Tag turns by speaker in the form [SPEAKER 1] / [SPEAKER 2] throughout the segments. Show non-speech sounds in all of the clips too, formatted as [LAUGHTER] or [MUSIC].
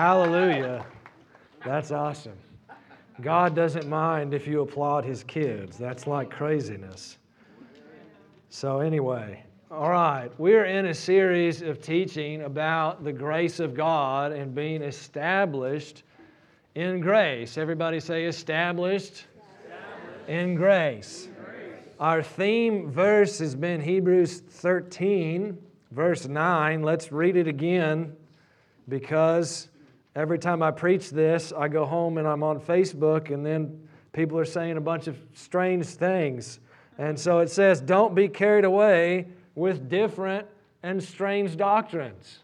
[SPEAKER 1] Hallelujah. That's awesome. God doesn't mind if you applaud his kids. That's like craziness. So, anyway, all right, we're in a series of teaching about the grace of God and being established in grace. Everybody say established, established. in grace. Our theme verse has been Hebrews 13, verse 9. Let's read it again because every time I preach this, I go home and I'm on Facebook, and then people are saying a bunch of strange things. And so it says, Don't be carried away with different and strange doctrines.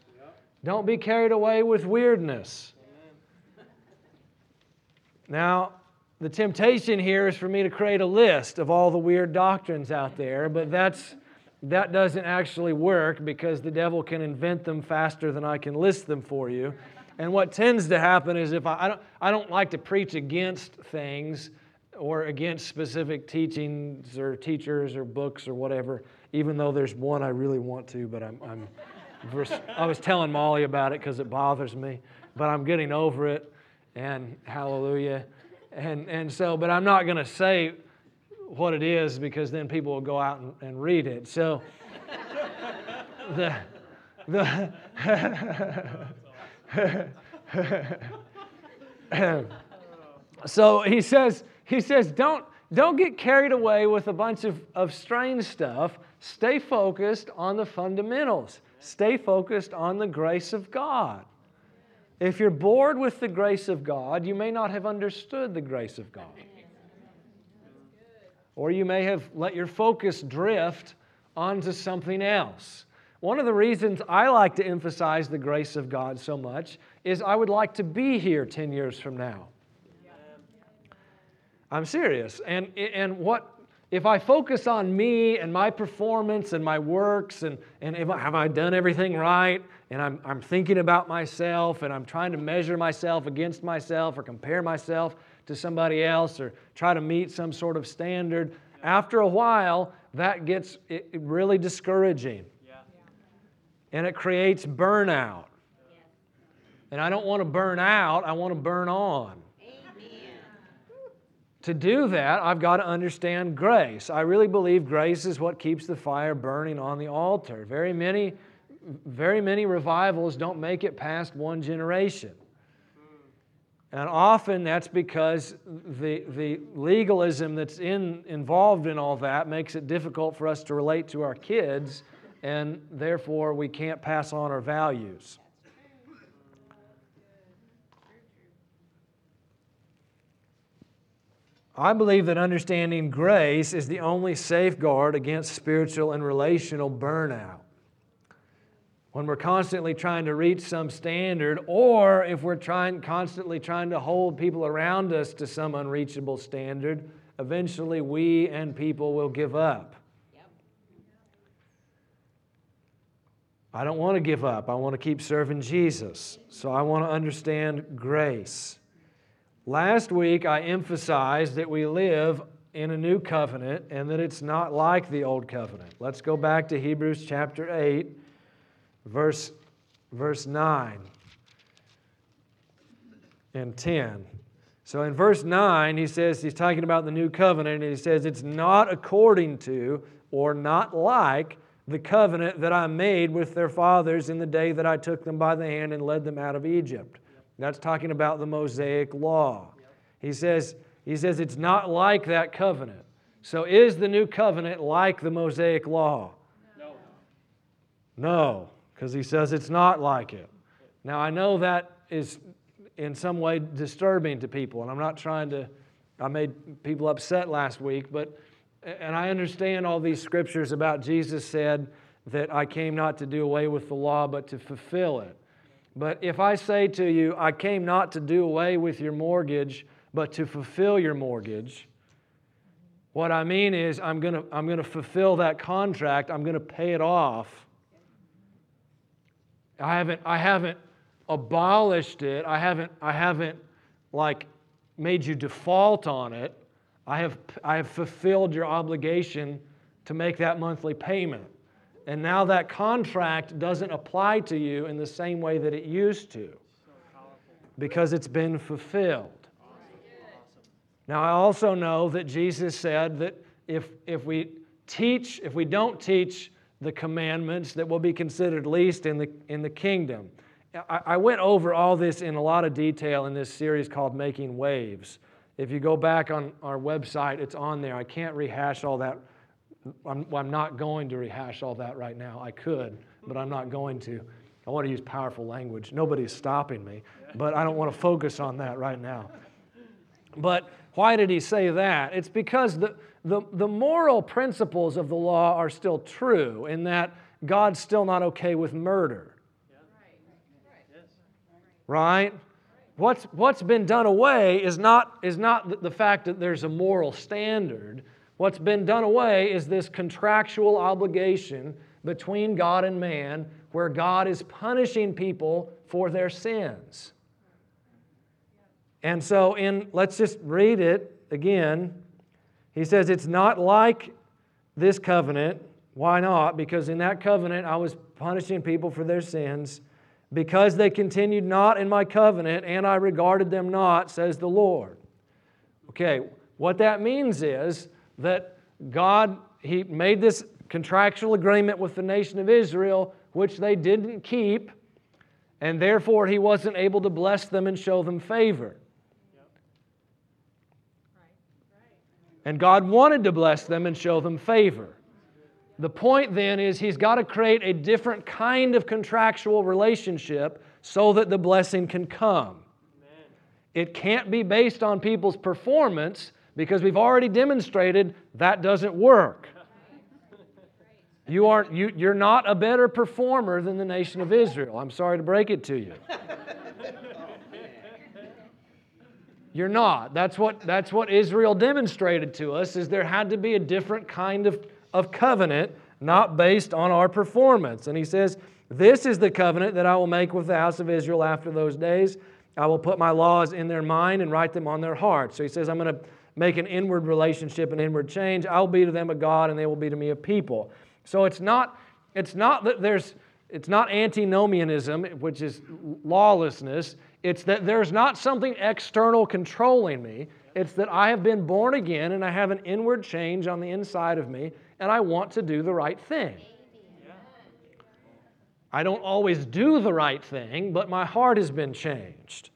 [SPEAKER 1] Don't be carried away with weirdness. Now, the temptation here is for me to create a list of all the weird doctrines out there, but that's, that doesn't actually work because the devil can invent them faster than I can list them for you. And what tends to happen is if I, I, don't, I don't like to preach against things or against specific teachings or teachers or books or whatever, even though there's one I really want to, but I'm, I'm I was telling Molly about it because it bothers me, but I'm getting over it, and hallelujah. And, and so, but I'm not going to say what it is because then people will go out and, and read it. So, [LAUGHS] the, the [LAUGHS] [LAUGHS] so he says, he says, don't, don't get carried away with a bunch of, of strange stuff. Stay focused on the fundamentals. Stay focused on the grace of God. If you're bored with the grace of God, you may not have understood the grace of God. Or you may have let your focus drift onto something else. One of the reasons I like to emphasize the grace of God so much is I would like to be here 10 years from now. I'm serious. And, and what if I focus on me and my performance and my works and, and if, have I done everything right and I'm, I'm thinking about myself and I'm trying to measure myself against myself or compare myself to somebody else or try to meet some sort of standard, after a while, that gets it, really discouraging. And it creates burnout. And I don't want to burn out, I want to burn on. To do that, I've got to understand grace. I really believe grace is what keeps the fire burning on the altar. Very many, very many revivals don't make it past one generation. And often that's because the, the legalism that's in, involved in all that makes it difficult for us to relate to our kids, and therefore we can't pass on our values. I believe that understanding grace is the only safeguard against spiritual and relational burnout. When we're constantly trying to reach some standard, or if we're trying, constantly trying to hold people around us to some unreachable standard, eventually we and people will give up. I don't want to give up. I want to keep serving Jesus. So I want to understand grace. Last week, I emphasized that we live in a new covenant and that it's not like the old covenant. Let's go back to Hebrews chapter 8, verse, verse 9 and 10. So in verse 9, he says, he's talking about the new covenant, and he says, It's not according to or not like the covenant that I made with their fathers in the day that I took them by the hand and led them out of Egypt. That's talking about the Mosaic law. He says, he says it's not like that covenant. So is the new covenant like the Mosaic law? No. No, because he says it's not like it. Now I know that is in some way disturbing to people, and I'm not trying to, I made people upset last week, but, and I understand all these scriptures about Jesus said that I came not to do away with the law, but to fulfill it. But if I say to you, I came not to do away with your mortgage, but to fulfill your mortgage, what I mean is I'm going to I'm going to fulfill that contract, I'm going to pay it off. I haven't I haven't abolished it. I haven't I haven't like made you default on it. I have I have fulfilled your obligation to make that monthly payment. And now that contract doesn't apply to you in the same way that it used to. Because it's been fulfilled. Now, I also know that Jesus said that if, if we teach, if we don't teach the commandments, that will be considered least in the, in the kingdom. I, I went over all this in a lot of detail in this series called Making Waves. If you go back on our website, it's on there. I can't rehash all that. I'm, I'm not going to rehash all that right now. I could, but I'm not going to. I want to use powerful language. Nobody's stopping me, but I don't want to focus on that right now. But why did he say that? It's because the, the, the moral principles of the law are still true in that God's still not okay with murder. Right? What's, what's been done away is not, is not the fact that there's a moral standard. What's been done away is this contractual obligation between God and man where God is punishing people for their sins. And so, in let's just read it again. He says, It's not like this covenant. Why not? Because in that covenant, I was punishing people for their sins. Because they continued not in my covenant, and I regarded them not, says the Lord. Okay, what that means is that God, He made this contractual agreement with the nation of Israel, which they didn't keep, and therefore He wasn't able to bless them and show them favor. And God wanted to bless them and show them favor. The point then is he's got to create a different kind of contractual relationship so that the blessing can come. Amen. It can't be based on people's performance because we've already demonstrated that doesn't work. [LAUGHS] You aren't, you, you're not a better performer than the nation of Israel. I'm sorry to break it to you. [LAUGHS] You're not. That's what, that's what Israel demonstrated to us is there had to be a different kind of, of covenant, not based on our performance. And he says, This is the covenant that I will make with the house of Israel after those days. I will put my laws in their mind and write them on their hearts. So he says, I'm going to make an inward relationship, an inward change. I'll be to them a God, and they will be to me a people. So it's not, it's not that there's it's not antinomianism, which is lawlessness. It's that there's not something external controlling me. It's that I have been born again and I have an inward change on the inside of me and I want to do the right thing. I don't always do the right thing, but my heart has been changed.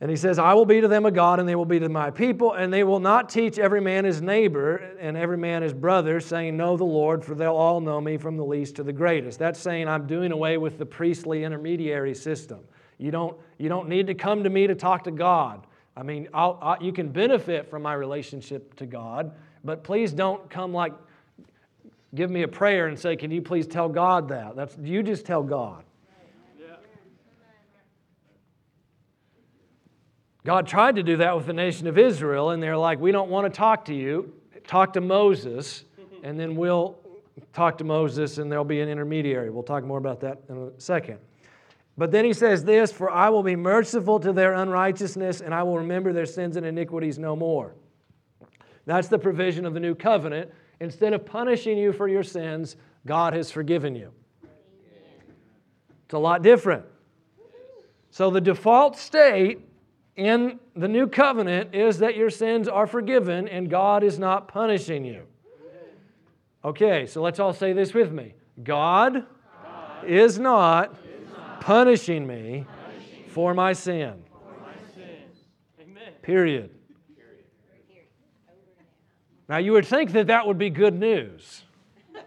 [SPEAKER 1] And he says, I will be to them a God, and they will be to my people, and they will not teach every man his neighbor and every man his brother, saying, Know the Lord, for they'll all know me from the least to the greatest. That's saying I'm doing away with the priestly intermediary system. You don't, you don't need to come to me to talk to God. I mean, I'll, I'll, you can benefit from my relationship to God, but please don't come like, give me a prayer and say, Can you please tell God that? That's, you just tell God. God tried to do that with the nation of Israel, and they're like, We don't want to talk to you. Talk to Moses, and then we'll talk to Moses, and there'll be an intermediary. We'll talk more about that in a second. But then he says this For I will be merciful to their unrighteousness, and I will remember their sins and iniquities no more. That's the provision of the new covenant. Instead of punishing you for your sins, God has forgiven you. It's a lot different. So the default state in the new covenant is that your sins are forgiven and God is not punishing you. Okay, so let's all say this with me God, God is, not is not punishing me punishing for my sin. For my sin. Period. Now, you would think that that would be good news. [LAUGHS]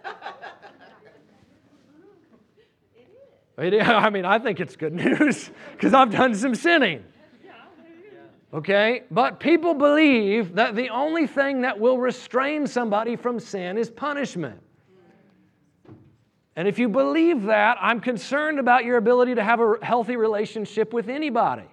[SPEAKER 1] [LAUGHS] I mean, I think it's good news [LAUGHS] because I've done some sinning. Okay? But people believe that the only thing that will restrain somebody from sin is punishment. And if you believe that, I'm concerned about your ability to have a healthy relationship with anybody.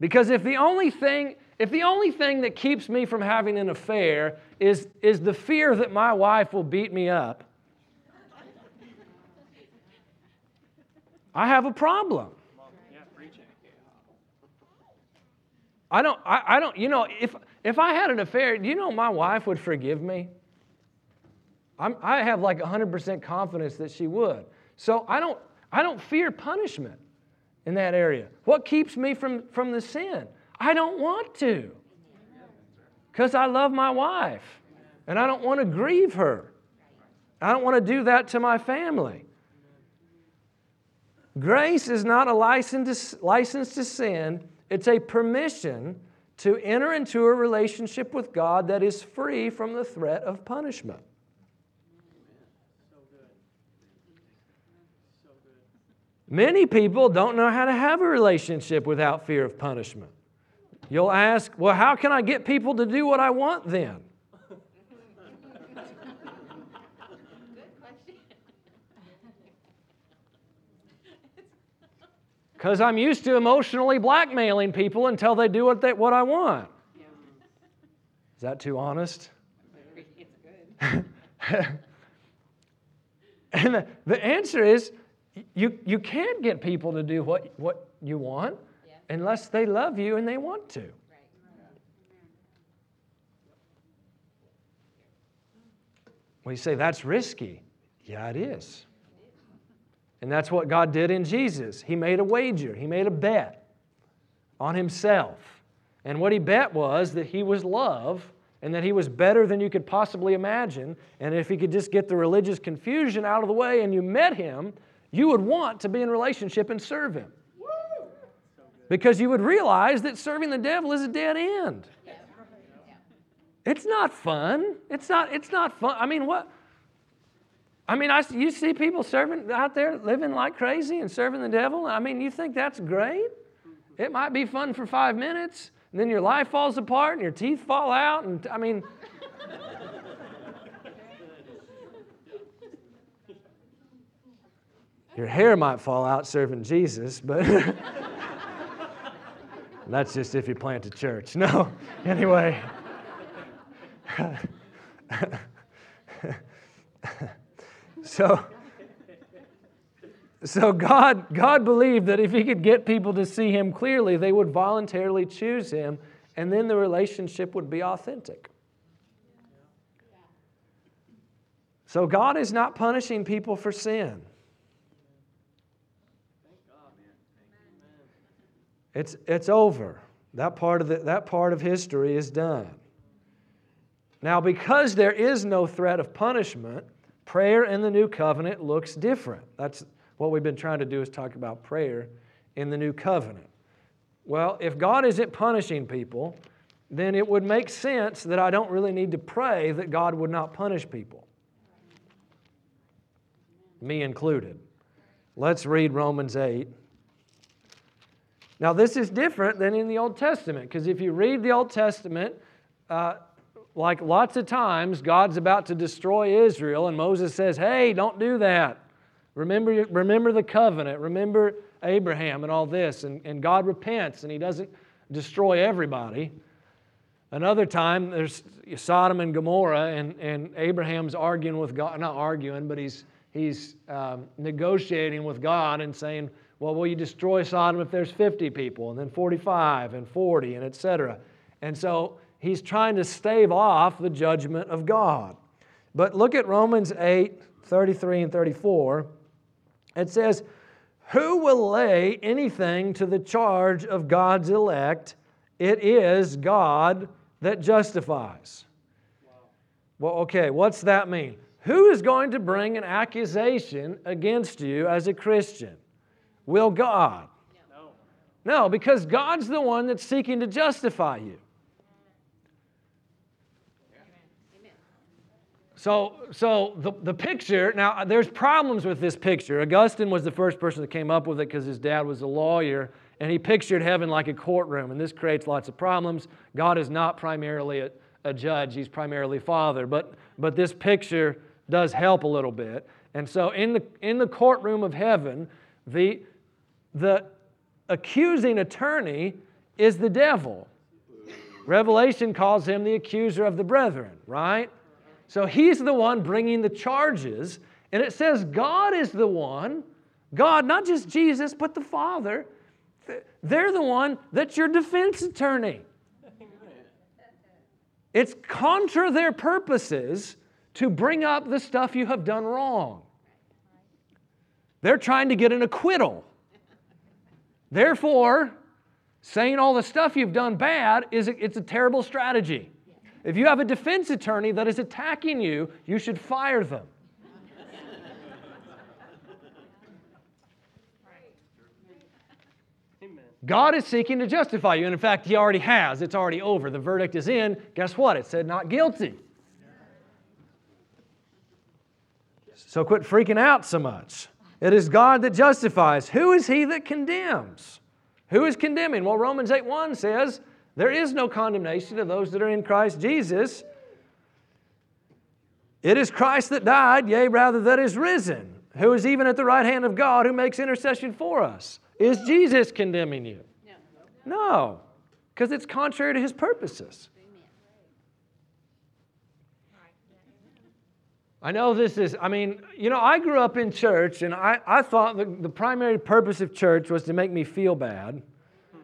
[SPEAKER 1] Because if the only thing if the only thing that keeps me from having an affair is, is the fear that my wife will beat me up, I have a problem. I don't, I, I don't, you know, if, if I had an affair, do you know my wife would forgive me? I'm, I have like 100% confidence that she would. So I don't, I don't fear punishment in that area. What keeps me from, from the sin? I don't want to because I love my wife and I don't want to grieve her. I don't want to do that to my family. Grace is not a license to, license to sin, it's a permission to enter into a relationship with God that is free from the threat of punishment. Many people don't know how to have a relationship without fear of punishment. You'll ask, well, how can I get people to do what I want then? Good question. Because I'm used to emotionally blackmailing people until they do what, they, what I want. Is that too honest? [LAUGHS] and the, the answer is you, you can't get people to do what, what you want. Unless they love you and they want to. Well, you say that's risky. Yeah, it is. And that's what God did in Jesus. He made a wager, He made a bet on Himself. And what He bet was that He was love and that He was better than you could possibly imagine. And if He could just get the religious confusion out of the way and you met Him, you would want to be in relationship and serve Him. Because you would realize that serving the devil is a dead end. It's not fun. It's not, it's not fun. I mean, what? I mean, I, you see people serving out there living like crazy and serving the devil. I mean, you think that's great? It might be fun for five minutes, and then your life falls apart and your teeth fall out. And I mean, [LAUGHS] Your hair might fall out serving Jesus, but [LAUGHS] that's just if you plant a church. No, [LAUGHS] anyway. [LAUGHS] so, so God, God believed that if He could get people to see Him clearly, they would voluntarily choose Him, and then the relationship would be authentic. So, God is not punishing people for sin. It's, it's over. That part, of the, that part of history is done. Now, because there is no threat of punishment, prayer in the new covenant looks different. That's what we've been trying to do is talk about prayer in the new covenant. Well, if God isn't punishing people, then it would make sense that I don't really need to pray that God would not punish people. Me included. Let's read Romans 8. Now, this is different than in the Old Testament, because if you read the Old Testament, uh, like lots of times, God's about to destroy Israel, and Moses says, Hey, don't do that. Remember, remember the covenant, remember Abraham and all this. And, and God repents, and he doesn't destroy everybody. Another time, there's Sodom and Gomorrah, and, and Abraham's arguing with God, not arguing, but he's, he's um, negotiating with God and saying, well, will you destroy Sodom if there's 50 people, and then 45 and 40, and etc. And so he's trying to stave off the judgment of God. But look at Romans 8 33 and 34. It says, Who will lay anything to the charge of God's elect? It is God that justifies. Well, okay, what's that mean? Who is going to bring an accusation against you as a Christian? Will God? No. No, because God's the one that's seeking to justify you. So, so the, the picture, now there's problems with this picture. Augustine was the first person that came up with it because his dad was a lawyer, and he pictured heaven like a courtroom, and this creates lots of problems. God is not primarily a, a judge, he's primarily father, but, but this picture does help a little bit. And so in the, in the courtroom of heaven, the, the accusing attorney is the devil. Revelation calls him the accuser of the brethren, right? So he's the one bringing the charges. And it says God is the one, God, not just Jesus, but the Father. They're the one that's your defense attorney. It's contra their purposes to bring up the stuff you have done wrong. They're trying to get an acquittal. Therefore, saying all the stuff you've done bad is a, it's a terrible strategy. If you have a defense attorney that is attacking you, you should fire them. God is seeking to justify you. And in fact, He already has. It's already over. The verdict is in. Guess what? It said not guilty. So quit freaking out so much. It is God that justifies. Who is He that condemns? Who is condemning? Well, Romans 8 1 says, There is no condemnation to those that are in Christ Jesus. It is Christ that died, yea, rather, that is risen, who is even at the right hand of God, who makes intercession for us. Is Jesus condemning you? No, because it's contrary to his purposes. I know this is, I mean, you know, I grew up in church and I, I thought the, the primary purpose of church was to make me feel bad.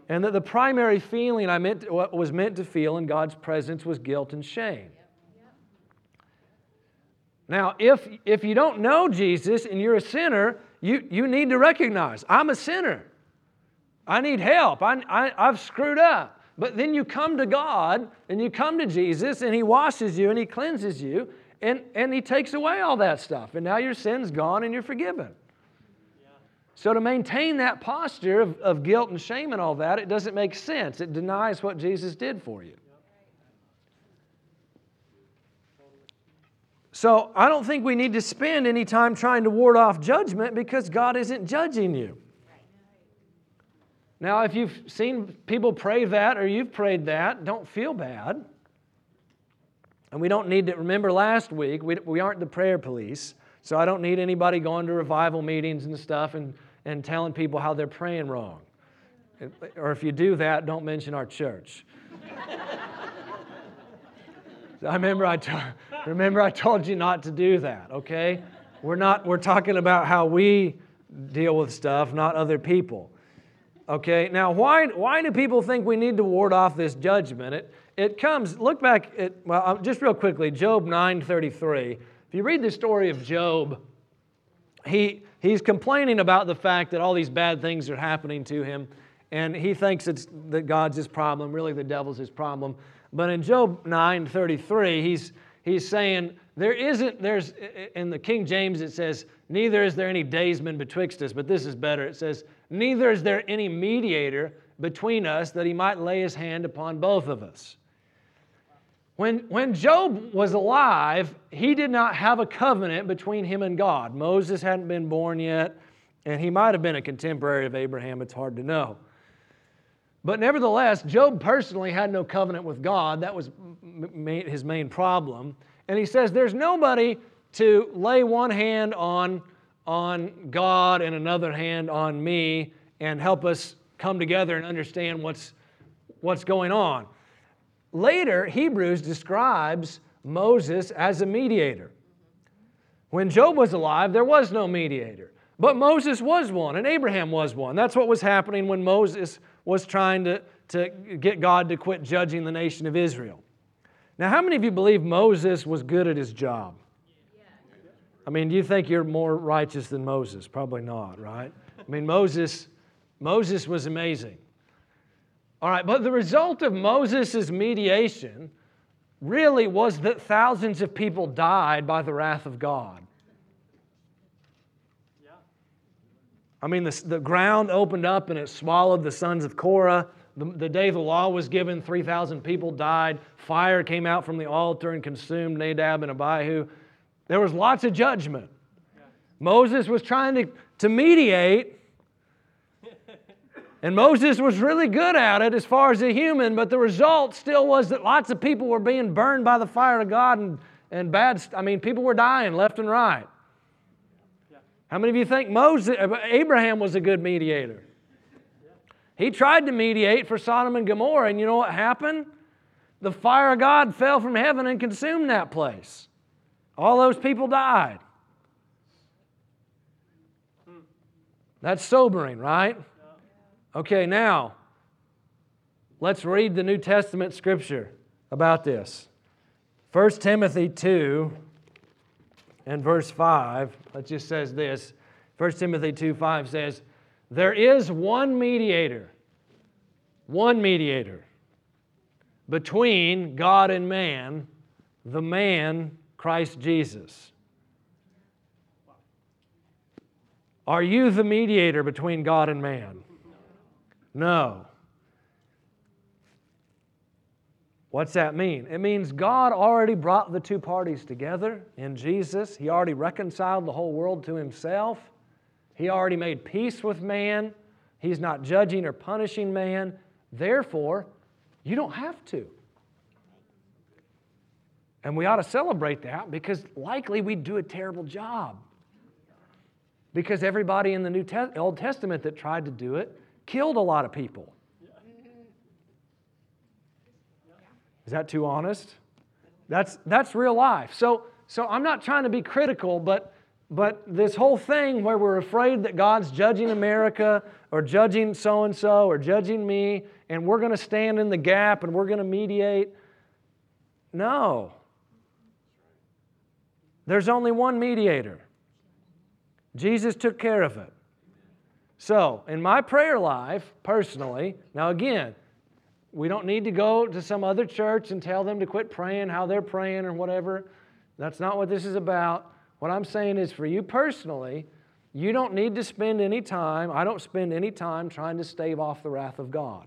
[SPEAKER 1] And that the primary feeling I meant to, was meant to feel in God's presence was guilt and shame. Now, if, if you don't know Jesus and you're a sinner, you, you need to recognize I'm a sinner. I need help. I, I, I've screwed up. But then you come to God and you come to Jesus and He washes you and He cleanses you and, and He takes away all that stuff. And now your sin's gone and you're forgiven. So, to maintain that posture of, of guilt and shame and all that, it doesn't make sense. It denies what Jesus did for you. So, I don't think we need to spend any time trying to ward off judgment because God isn't judging you. Now, if you've seen people pray that or you've prayed that, don't feel bad. And we don't need to remember last week, we, we aren't the prayer police. So I don't need anybody going to revival meetings and stuff and, and telling people how they're praying wrong. Or if you do that, don't mention our church. [LAUGHS] I remember I, to, remember I told you not to do that, okay? We're, not, we're talking about how we deal with stuff, not other people. Okay, now why, why do people think we need to ward off this judgment? It, it comes, look back at, well, um, just real quickly, Job 9.33. If you read the story of Job, he, he's complaining about the fact that all these bad things are happening to him, and he thinks it's that God's his problem, really the devil's his problem. But in Job 9.33, he's, he's saying, there isn't, there's, in the King James it says, neither is there any daysman betwixt us, but this is better. It says, neither is there any mediator between us that he might lay his hand upon both of us. When, when Job was alive, he did not have a covenant between him and God. Moses hadn't been born yet, and he might have been a contemporary of Abraham. It's hard to know. But nevertheless, Job personally had no covenant with God. That was his main problem. And he says, There's nobody to lay one hand on, on God and another hand on me and help us come together and understand what's, what's going on. Later, Hebrews describes Moses as a mediator. When Job was alive, there was no mediator. But Moses was one, and Abraham was one. That's what was happening when Moses was trying to, to get God to quit judging the nation of Israel. Now, how many of you believe Moses was good at his job? I mean, do you think you're more righteous than Moses? Probably not, right? I mean, Moses, Moses was amazing. All right, but the result of Moses' mediation really was that thousands of people died by the wrath of God. Yeah. I mean, the, the ground opened up and it swallowed the sons of Korah. The, the day the law was given, 3,000 people died. Fire came out from the altar and consumed Nadab and Abihu. There was lots of judgment. Yeah. Moses was trying to, to mediate and Moses was really good at it as far as a human, but the result still was that lots of people were being burned by the fire of God and, and bad, I mean, people were dying left and right. How many of you think Moses, Abraham was a good mediator? He tried to mediate for Sodom and Gomorrah, and you know what happened? The fire of God fell from heaven and consumed that place. All those people died. That's sobering, right? Okay, now, let's read the New Testament scripture about this. 1 Timothy 2 and verse 5, it just says this 1 Timothy 2 5 says, There is one mediator, one mediator between God and man, the man Christ Jesus. Are you the mediator between God and man? No. What's that mean? It means God already brought the two parties together in Jesus. He already reconciled the whole world to Himself. He already made peace with man. He's not judging or punishing man. Therefore, you don't have to. And we ought to celebrate that because likely we'd do a terrible job. Because everybody in the New Te- Old Testament that tried to do it killed a lot of people. Is that too honest? That's, that's real life. So, so I'm not trying to be critical, but, but this whole thing where we're afraid that God's judging America or judging so and so or judging me, and we're going to stand in the gap and we're going to mediate. No. There's only one mediator. Jesus took care of it. So, in my prayer life, personally, now again, we don't need to go to some other church and tell them to quit praying how they're praying or whatever. That's not what this is about. What I'm saying is for you personally, you don't need to spend any time, I don't spend any time trying to stave off the wrath of God.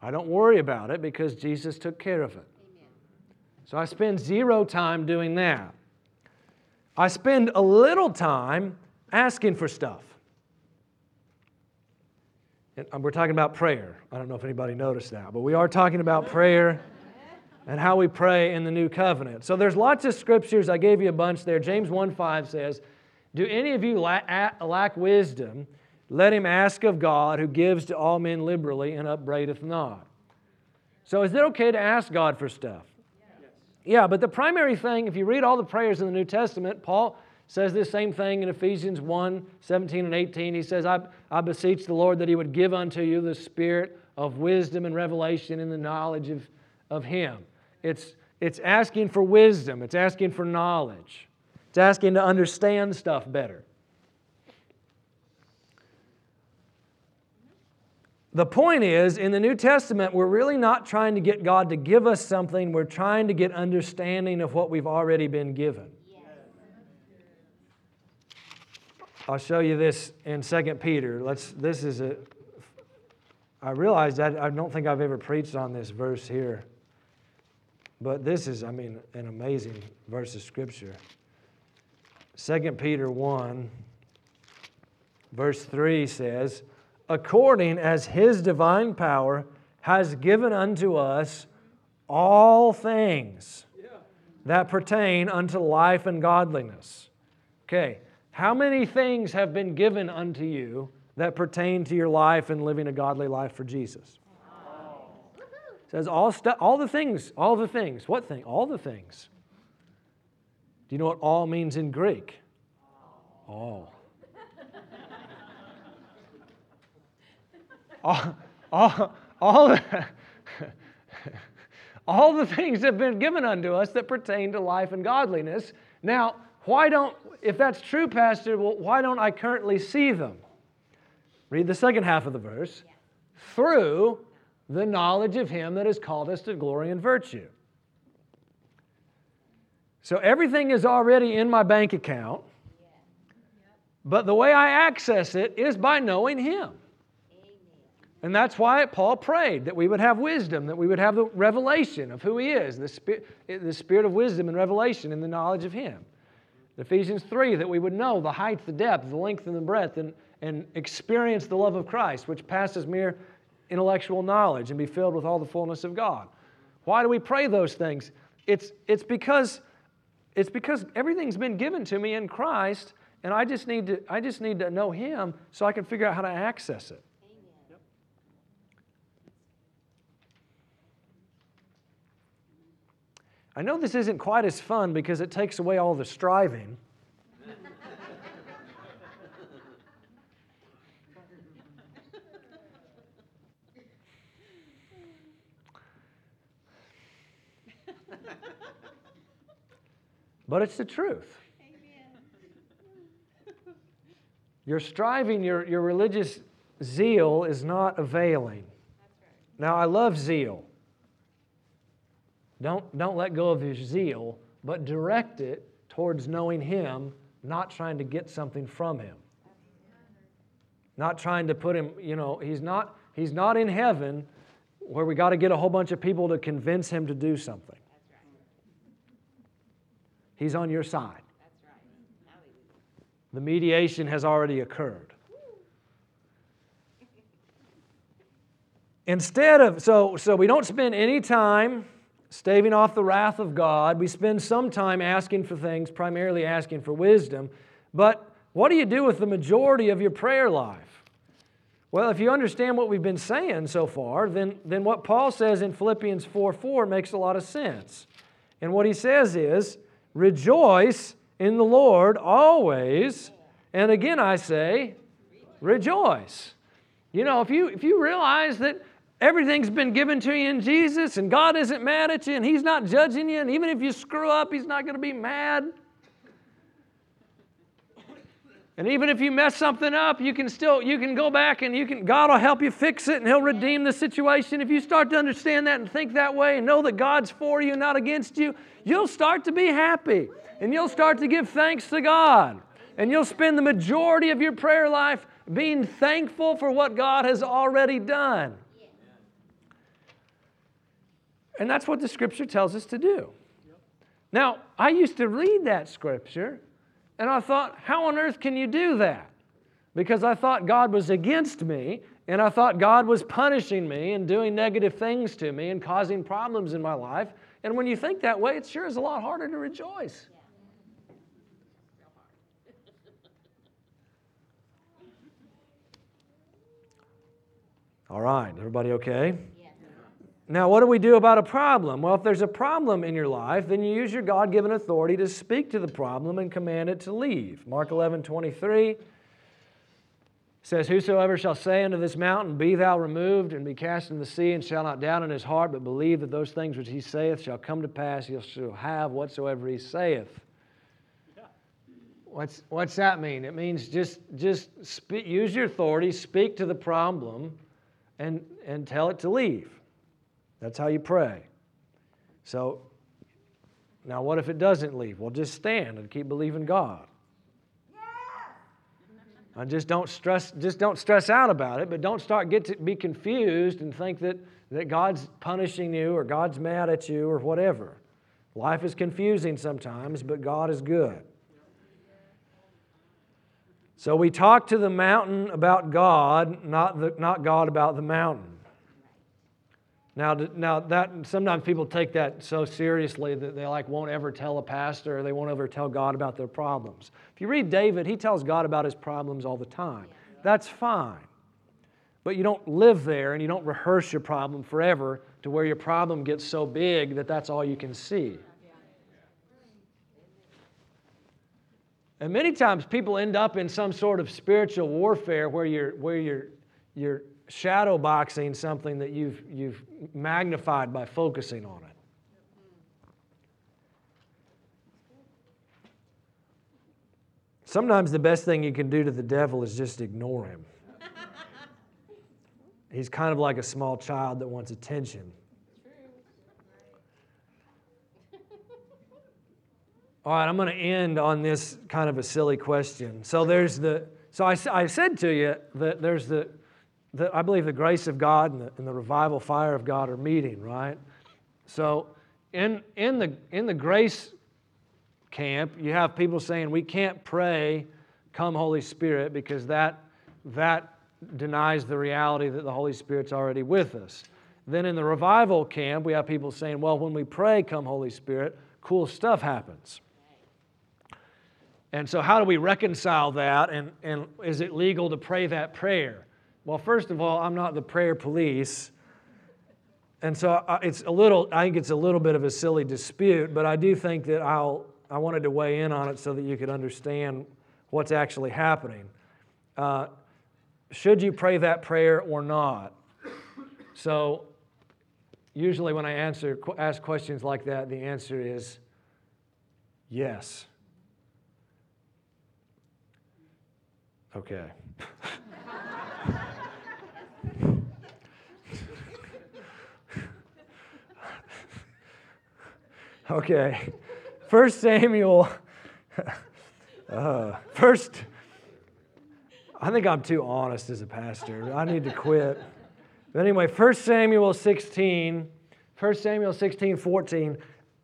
[SPEAKER 1] I don't worry about it because Jesus took care of it. Amen. So I spend zero time doing that. I spend a little time asking for stuff. And um, we're talking about prayer. I don't know if anybody noticed that, but we are talking about prayer and how we pray in the new covenant. So there's lots of scriptures. I gave you a bunch there. James 1 5 says, Do any of you lack, lack wisdom? Let him ask of God, who gives to all men liberally and upbraideth not. So is it okay to ask God for stuff? Yes. Yeah, but the primary thing, if you read all the prayers in the New Testament, Paul says this same thing in Ephesians 1 17 and 18. He says, I, I beseech the Lord that he would give unto you the spirit of wisdom and revelation in the knowledge of, of him. It's, it's asking for wisdom, it's asking for knowledge, it's asking to understand stuff better. The point is, in the New Testament, we're really not trying to get God to give us something, we're trying to get understanding of what we've already been given. I'll show you this in 2 Peter. Let's, this is a, I realize that I don't think I've ever preached on this verse here. But this is, I mean, an amazing verse of Scripture. 2 Peter 1, verse 3 says, According as his divine power has given unto us all things that pertain unto life and godliness. Okay, how many things have been given unto you that pertain to your life and living a godly life for Jesus? It says all, stu- all the things, all the things. What thing? All the things. Do you know what all means in Greek? All. all, all, all, the, [LAUGHS] all the things have been given unto us that pertain to life and godliness. Now, why don't, if that's true, Pastor, well, why don't I currently see them? Read the second half of the verse. Through the knowledge of Him that has called us to glory and virtue. So everything is already in my bank account, but the way I access it is by knowing Him. And that's why Paul prayed that we would have wisdom, that we would have the revelation of who He is, the spirit, the spirit of wisdom and revelation and the knowledge of Him. Ephesians 3, that we would know the height, the depth, the length, and the breadth, and, and experience the love of Christ, which passes mere intellectual knowledge, and be filled with all the fullness of God. Why do we pray those things? It's, it's, because, it's because everything's been given to me in Christ, and I just, need to, I just need to know Him so I can figure out how to access it. I know this isn't quite as fun because it takes away all the striving. but it's the truth. your striving, your, your religious zeal is not availing. Now, I love zeal. Don't, don't let go of your zeal, but direct it towards knowing Him, not trying to get something from Him. Not trying to put Him, you know, He's not, he's not in heaven where we got to get a whole bunch of people to convince Him to do something. He's on your side. The mediation has already occurred. Instead of, so, so we don't spend any time staving off the wrath of God. We spend some time asking for things, primarily asking for wisdom. But what do you do with the majority of your prayer life? Well, if you understand what we've been saying so far, then, then what Paul says in Philippians 4 4 makes a lot of sense. And what he says is, rejoice in the Lord always. And again, I say, rejoice. You know, if you, if you realize that Everything's been given to you in Jesus, and God isn't mad at you, and He's not judging you, and even if you screw up, He's not going to be mad. And even if you mess something up, you can still you can go back and you can God will help you fix it and he'll redeem the situation. If you start to understand that and think that way and know that God's for you, not against you, you'll start to be happy and you'll start to give thanks to God. And you'll spend the majority of your prayer life being thankful for what God has already done. And that's what the scripture tells us to do. Now, I used to read that scripture and I thought, how on earth can you do that? Because I thought God was against me and I thought God was punishing me and doing negative things to me and causing problems in my life. And when you think that way, it sure is a lot harder to rejoice. All right, everybody okay? Now, what do we do about a problem? Well, if there's a problem in your life, then you use your God given authority to speak to the problem and command it to leave. Mark 11 23 says, Whosoever shall say unto this mountain, Be thou removed and be cast in the sea, and shall not doubt in his heart, but believe that those things which he saith shall come to pass, he shall have whatsoever he saith. What's, what's that mean? It means just, just use your authority, speak to the problem, and, and tell it to leave. That's how you pray. So, now what if it doesn't leave? Well, just stand and keep believing God. And just don't stress, just don't stress out about it, but don't start get to be confused and think that, that God's punishing you or God's mad at you or whatever. Life is confusing sometimes, but God is good. So we talk to the mountain about God, not, the, not God about the mountain. Now, now that sometimes people take that so seriously that they like won't ever tell a pastor or they won't ever tell God about their problems. If you read David, he tells God about his problems all the time. That's fine. But you don't live there and you don't rehearse your problem forever to where your problem gets so big that that's all you can see. And many times people end up in some sort of spiritual warfare where you're, where you're, you're shadow boxing something that you've, you've magnified by focusing on it. Sometimes the best thing you can do to the devil is just ignore him. [LAUGHS] He's kind of like a small child that wants attention. [LAUGHS] All right, I'm going to end on this kind of a silly question. So there's the so I, I said to you that there's the I believe the grace of God and the, and the revival fire of God are meeting, right? So, in, in, the, in the grace camp, you have people saying we can't pray, Come Holy Spirit, because that, that denies the reality that the Holy Spirit's already with us. Then in the revival camp, we have people saying, well, when we pray, Come Holy Spirit, cool stuff happens. And so, how do we reconcile that? And, and is it legal to pray that prayer? Well, first of all, I'm not the prayer police. And so it's a little, I think it's a little bit of a silly dispute, but I do think that I'll, I wanted to weigh in on it so that you could understand what's actually happening. Uh, should you pray that prayer or not? So, usually when I answer, ask questions like that, the answer is yes. [LAUGHS] Okay. [LAUGHS] okay. First Samuel. [LAUGHS] Uh, first, I think I'm too honest as a pastor. I need to quit. But anyway, 1 Samuel 16, 1 Samuel 16, 14.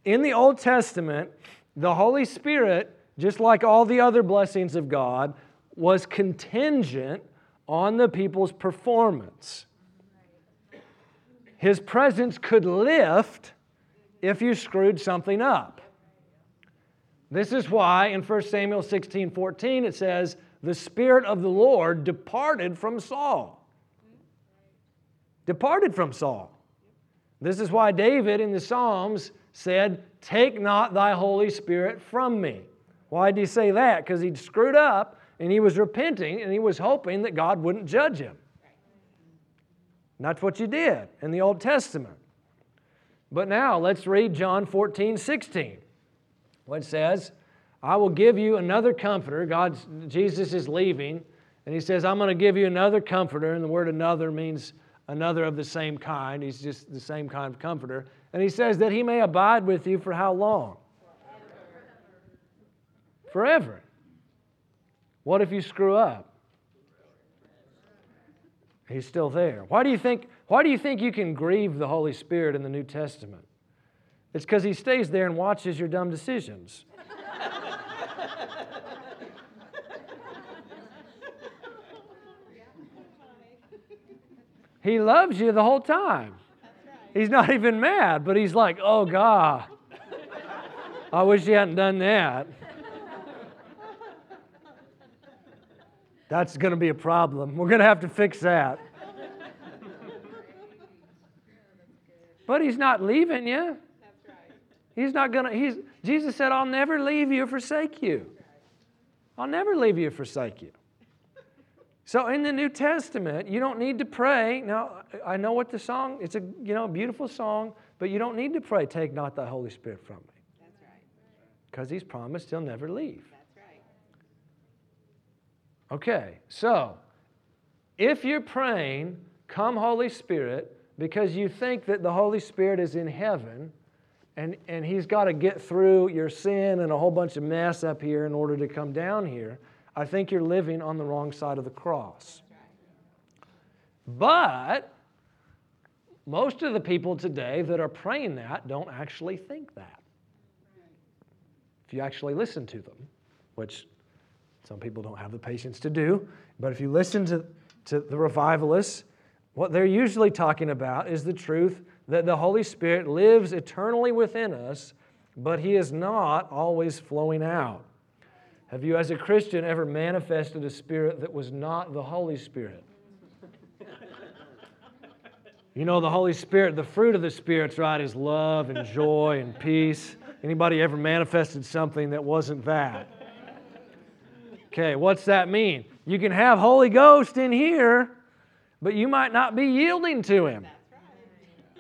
[SPEAKER 1] In the Old Testament, the Holy Spirit, just like all the other blessings of God, was contingent on the people's performance. His presence could lift if you screwed something up. This is why in 1 Samuel 16 14 it says, The Spirit of the Lord departed from Saul. Departed from Saul. This is why David in the Psalms said, Take not thy Holy Spirit from me. Why did he say that? Because he'd screwed up and he was repenting and he was hoping that God wouldn't judge him. And that's what you did in the Old Testament. But now let's read John 14, 16. What says, I will give you another comforter. God, Jesus is leaving, and he says, I'm going to give you another comforter. And the word another means another of the same kind. He's just the same kind of comforter. And he says that he may abide with you for how long? Forever. Forever. What if you screw up? He's still there. Why do you think, why do you, think you can grieve the Holy Spirit in the New Testament? It's because he stays there and watches your dumb decisions. he loves you the whole time. He's not even mad, but he's like, oh, God, I wish you hadn't done that. That's going to be a problem. We're going to have to fix that. But he's not leaving you. He's not going to, he's, Jesus said, I'll never leave you or forsake you. I'll never leave you or forsake you. So in the New Testament, you don't need to pray. Now, I know what the song, it's a you know beautiful song, but you don't need to pray, take not the Holy Spirit from me. That's right. Because he's promised he'll never leave. Okay, so if you're praying, come Holy Spirit, because you think that the Holy Spirit is in heaven and, and he's got to get through your sin and a whole bunch of mess up here in order to come down here, I think you're living on the wrong side of the cross. But most of the people today that are praying that don't actually think that. If you actually listen to them, which some people don't have the patience to do. But if you listen to, to the revivalists, what they're usually talking about is the truth that the Holy Spirit lives eternally within us, but He is not always flowing out. Have you, as a Christian, ever manifested a spirit that was not the Holy Spirit? You know, the Holy Spirit, the fruit of the Spirit's right is love and joy and peace. Anybody ever manifested something that wasn't that? Okay, what's that mean? You can have Holy Ghost in here, but you might not be yielding to Him.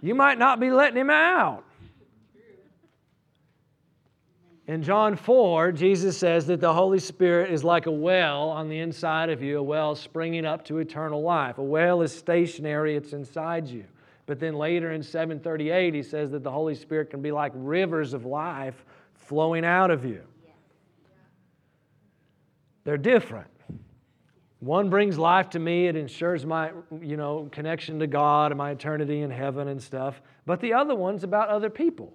[SPEAKER 1] You might not be letting Him out. In John 4, Jesus says that the Holy Spirit is like a well on the inside of you, a well springing up to eternal life. A well is stationary, it's inside you. But then later in 738, he says that the Holy Spirit can be like rivers of life flowing out of you. They're different. One brings life to me, it ensures my you know, connection to God and my eternity in heaven and stuff. But the other one's about other people.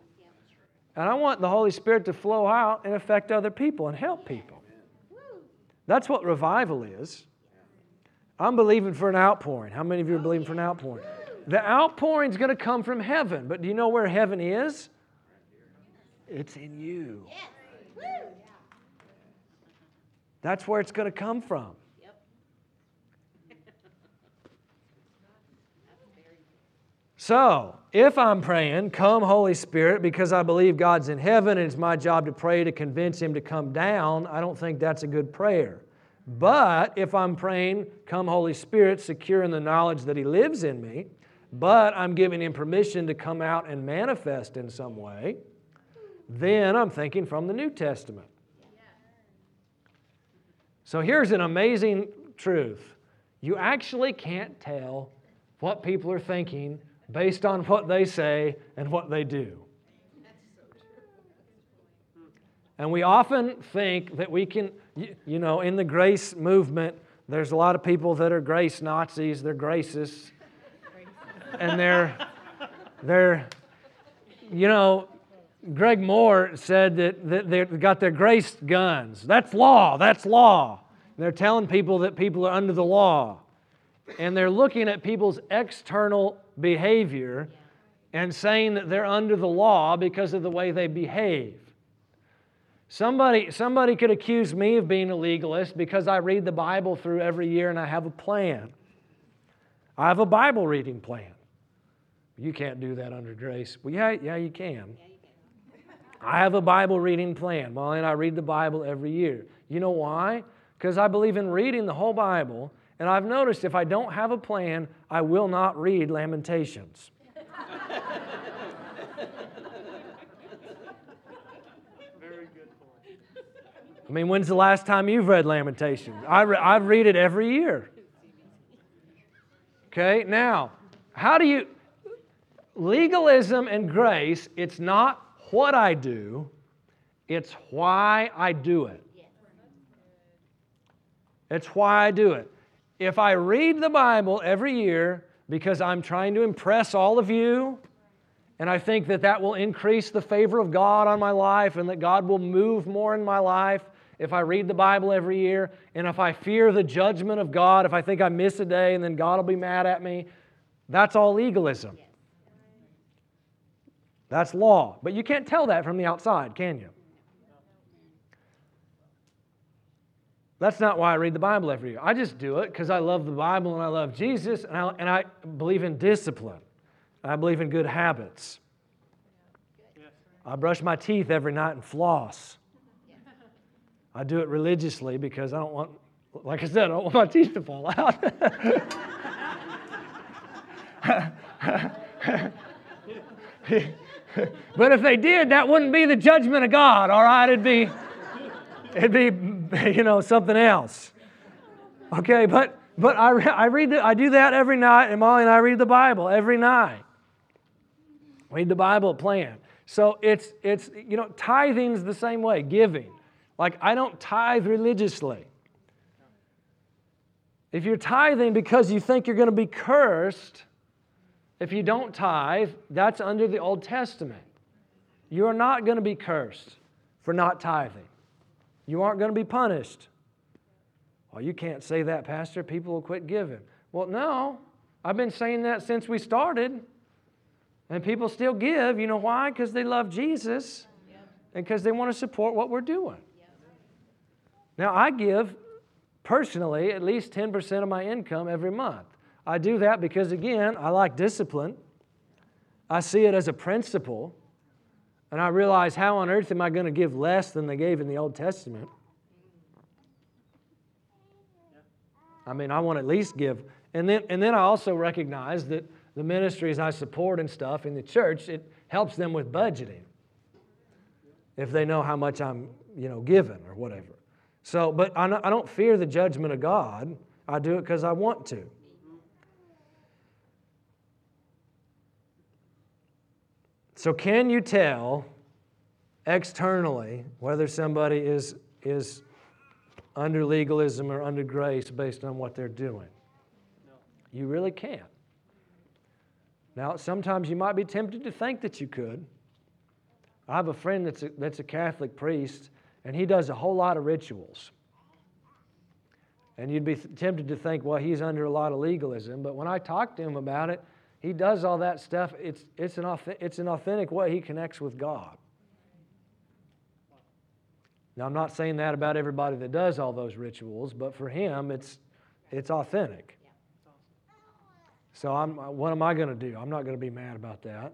[SPEAKER 1] And I want the Holy Spirit to flow out and affect other people and help people. That's what revival is. I'm believing for an outpouring. How many of you are believing for an outpouring? The outpouring is going to come from heaven, but do you know where heaven is? It's in you. That's where it's going to come from. So, if I'm praying, come Holy Spirit, because I believe God's in heaven and it's my job to pray to convince Him to come down, I don't think that's a good prayer. But if I'm praying, come Holy Spirit, secure in the knowledge that He lives in me, but I'm giving Him permission to come out and manifest in some way, then I'm thinking from the New Testament. So here's an amazing truth. You actually can't tell what people are thinking based on what they say and what they do. And we often think that we can, you know, in the grace movement, there's a lot of people that are grace Nazis, they're gracists, and they're, they're, you know, Greg Mohr said that, that they've got their grace guns. That's law, that's law. And they're telling people that people are under the law. And they're looking at people's external behavior and saying that they're under the law because of the way they behave. Somebody, somebody could accuse me of being a legalist because I read the Bible through every year and I have a plan. I have a Bible reading plan. You can't do that under grace. Well, yeah, yeah, you can. I have a Bible reading plan. Molly and I read the Bible every year. You know why? Because I believe in reading the whole Bible, and I've noticed if I don't have a plan, I will not read Lamentations.
[SPEAKER 2] Very good point.
[SPEAKER 1] I mean, when's the last time you've read Lamentations? I, re- I read it every year. Okay, now, how do you. Legalism and grace, it's not what I do, it's why I do it. It's why I do it. If I read the Bible every year because I'm trying to impress all of you, and I think that that will increase the favor of God on my life and that God will move more in my life if I read the Bible every year, and if I fear the judgment of God, if I think I miss a day and then God will be mad at me, that's all legalism. That's law. But you can't tell that from the outside, can you? That's not why I read the Bible every year. I just do it because I love the Bible and I love Jesus and I, and I believe in discipline. I believe in good habits. I brush my teeth every night and floss. I do it religiously because I don't want, like I said, I don't want my teeth to fall out. [LAUGHS] [LAUGHS] but if they did, that wouldn't be the judgment of God, all right? It'd be, it'd be, you know, something else. Okay, but but I, I read the, I do that every night, and Molly and I read the Bible every night. Read the Bible plan. So it's it's you know tithing's the same way. Giving, like I don't tithe religiously. If you're tithing because you think you're going to be cursed, if you don't tithe, that's under the Old Testament. You are not going to be cursed for not tithing. You aren't going to be punished. Well, you can't say that, Pastor. People will quit giving. Well, no. I've been saying that since we started. And people still give. You know why? Because they love Jesus and because they want to support what we're doing. Now, I give personally at least 10% of my income every month. I do that because, again, I like discipline. I see it as a principle. And I realize how on earth am I going to give less than they gave in the Old Testament? I mean, I want to at least give. And then, and then I also recognize that the ministries I support and stuff in the church, it helps them with budgeting if they know how much I'm, you know, given or whatever. So, but I don't fear the judgment of God. I do it because I want to. So, can you tell externally whether somebody is, is under legalism or under grace based on what they're doing? No. You really can't. Now, sometimes you might be tempted to think that you could. I have a friend that's a, that's a Catholic priest, and he does a whole lot of rituals. And you'd be tempted to think, well, he's under a lot of legalism. But when I talk to him about it, he does all that stuff. It's, it's, an, it's an authentic way he connects with God. Now, I'm not saying that about everybody that does all those rituals, but for him, it's, it's authentic. So, I'm, what am I going to do? I'm not going to be mad about that.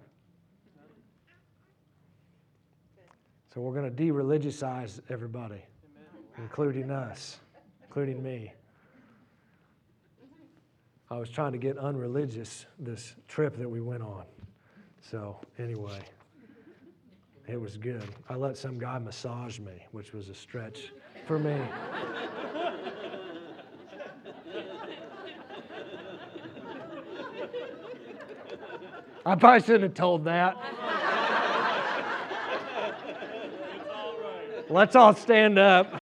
[SPEAKER 1] So, we're going to de religiousize everybody, including us, including me. I was trying to get unreligious this trip that we went on. So, anyway, it was good. I let some guy massage me, which was a stretch for me. I probably shouldn't have told that. Let's all stand up.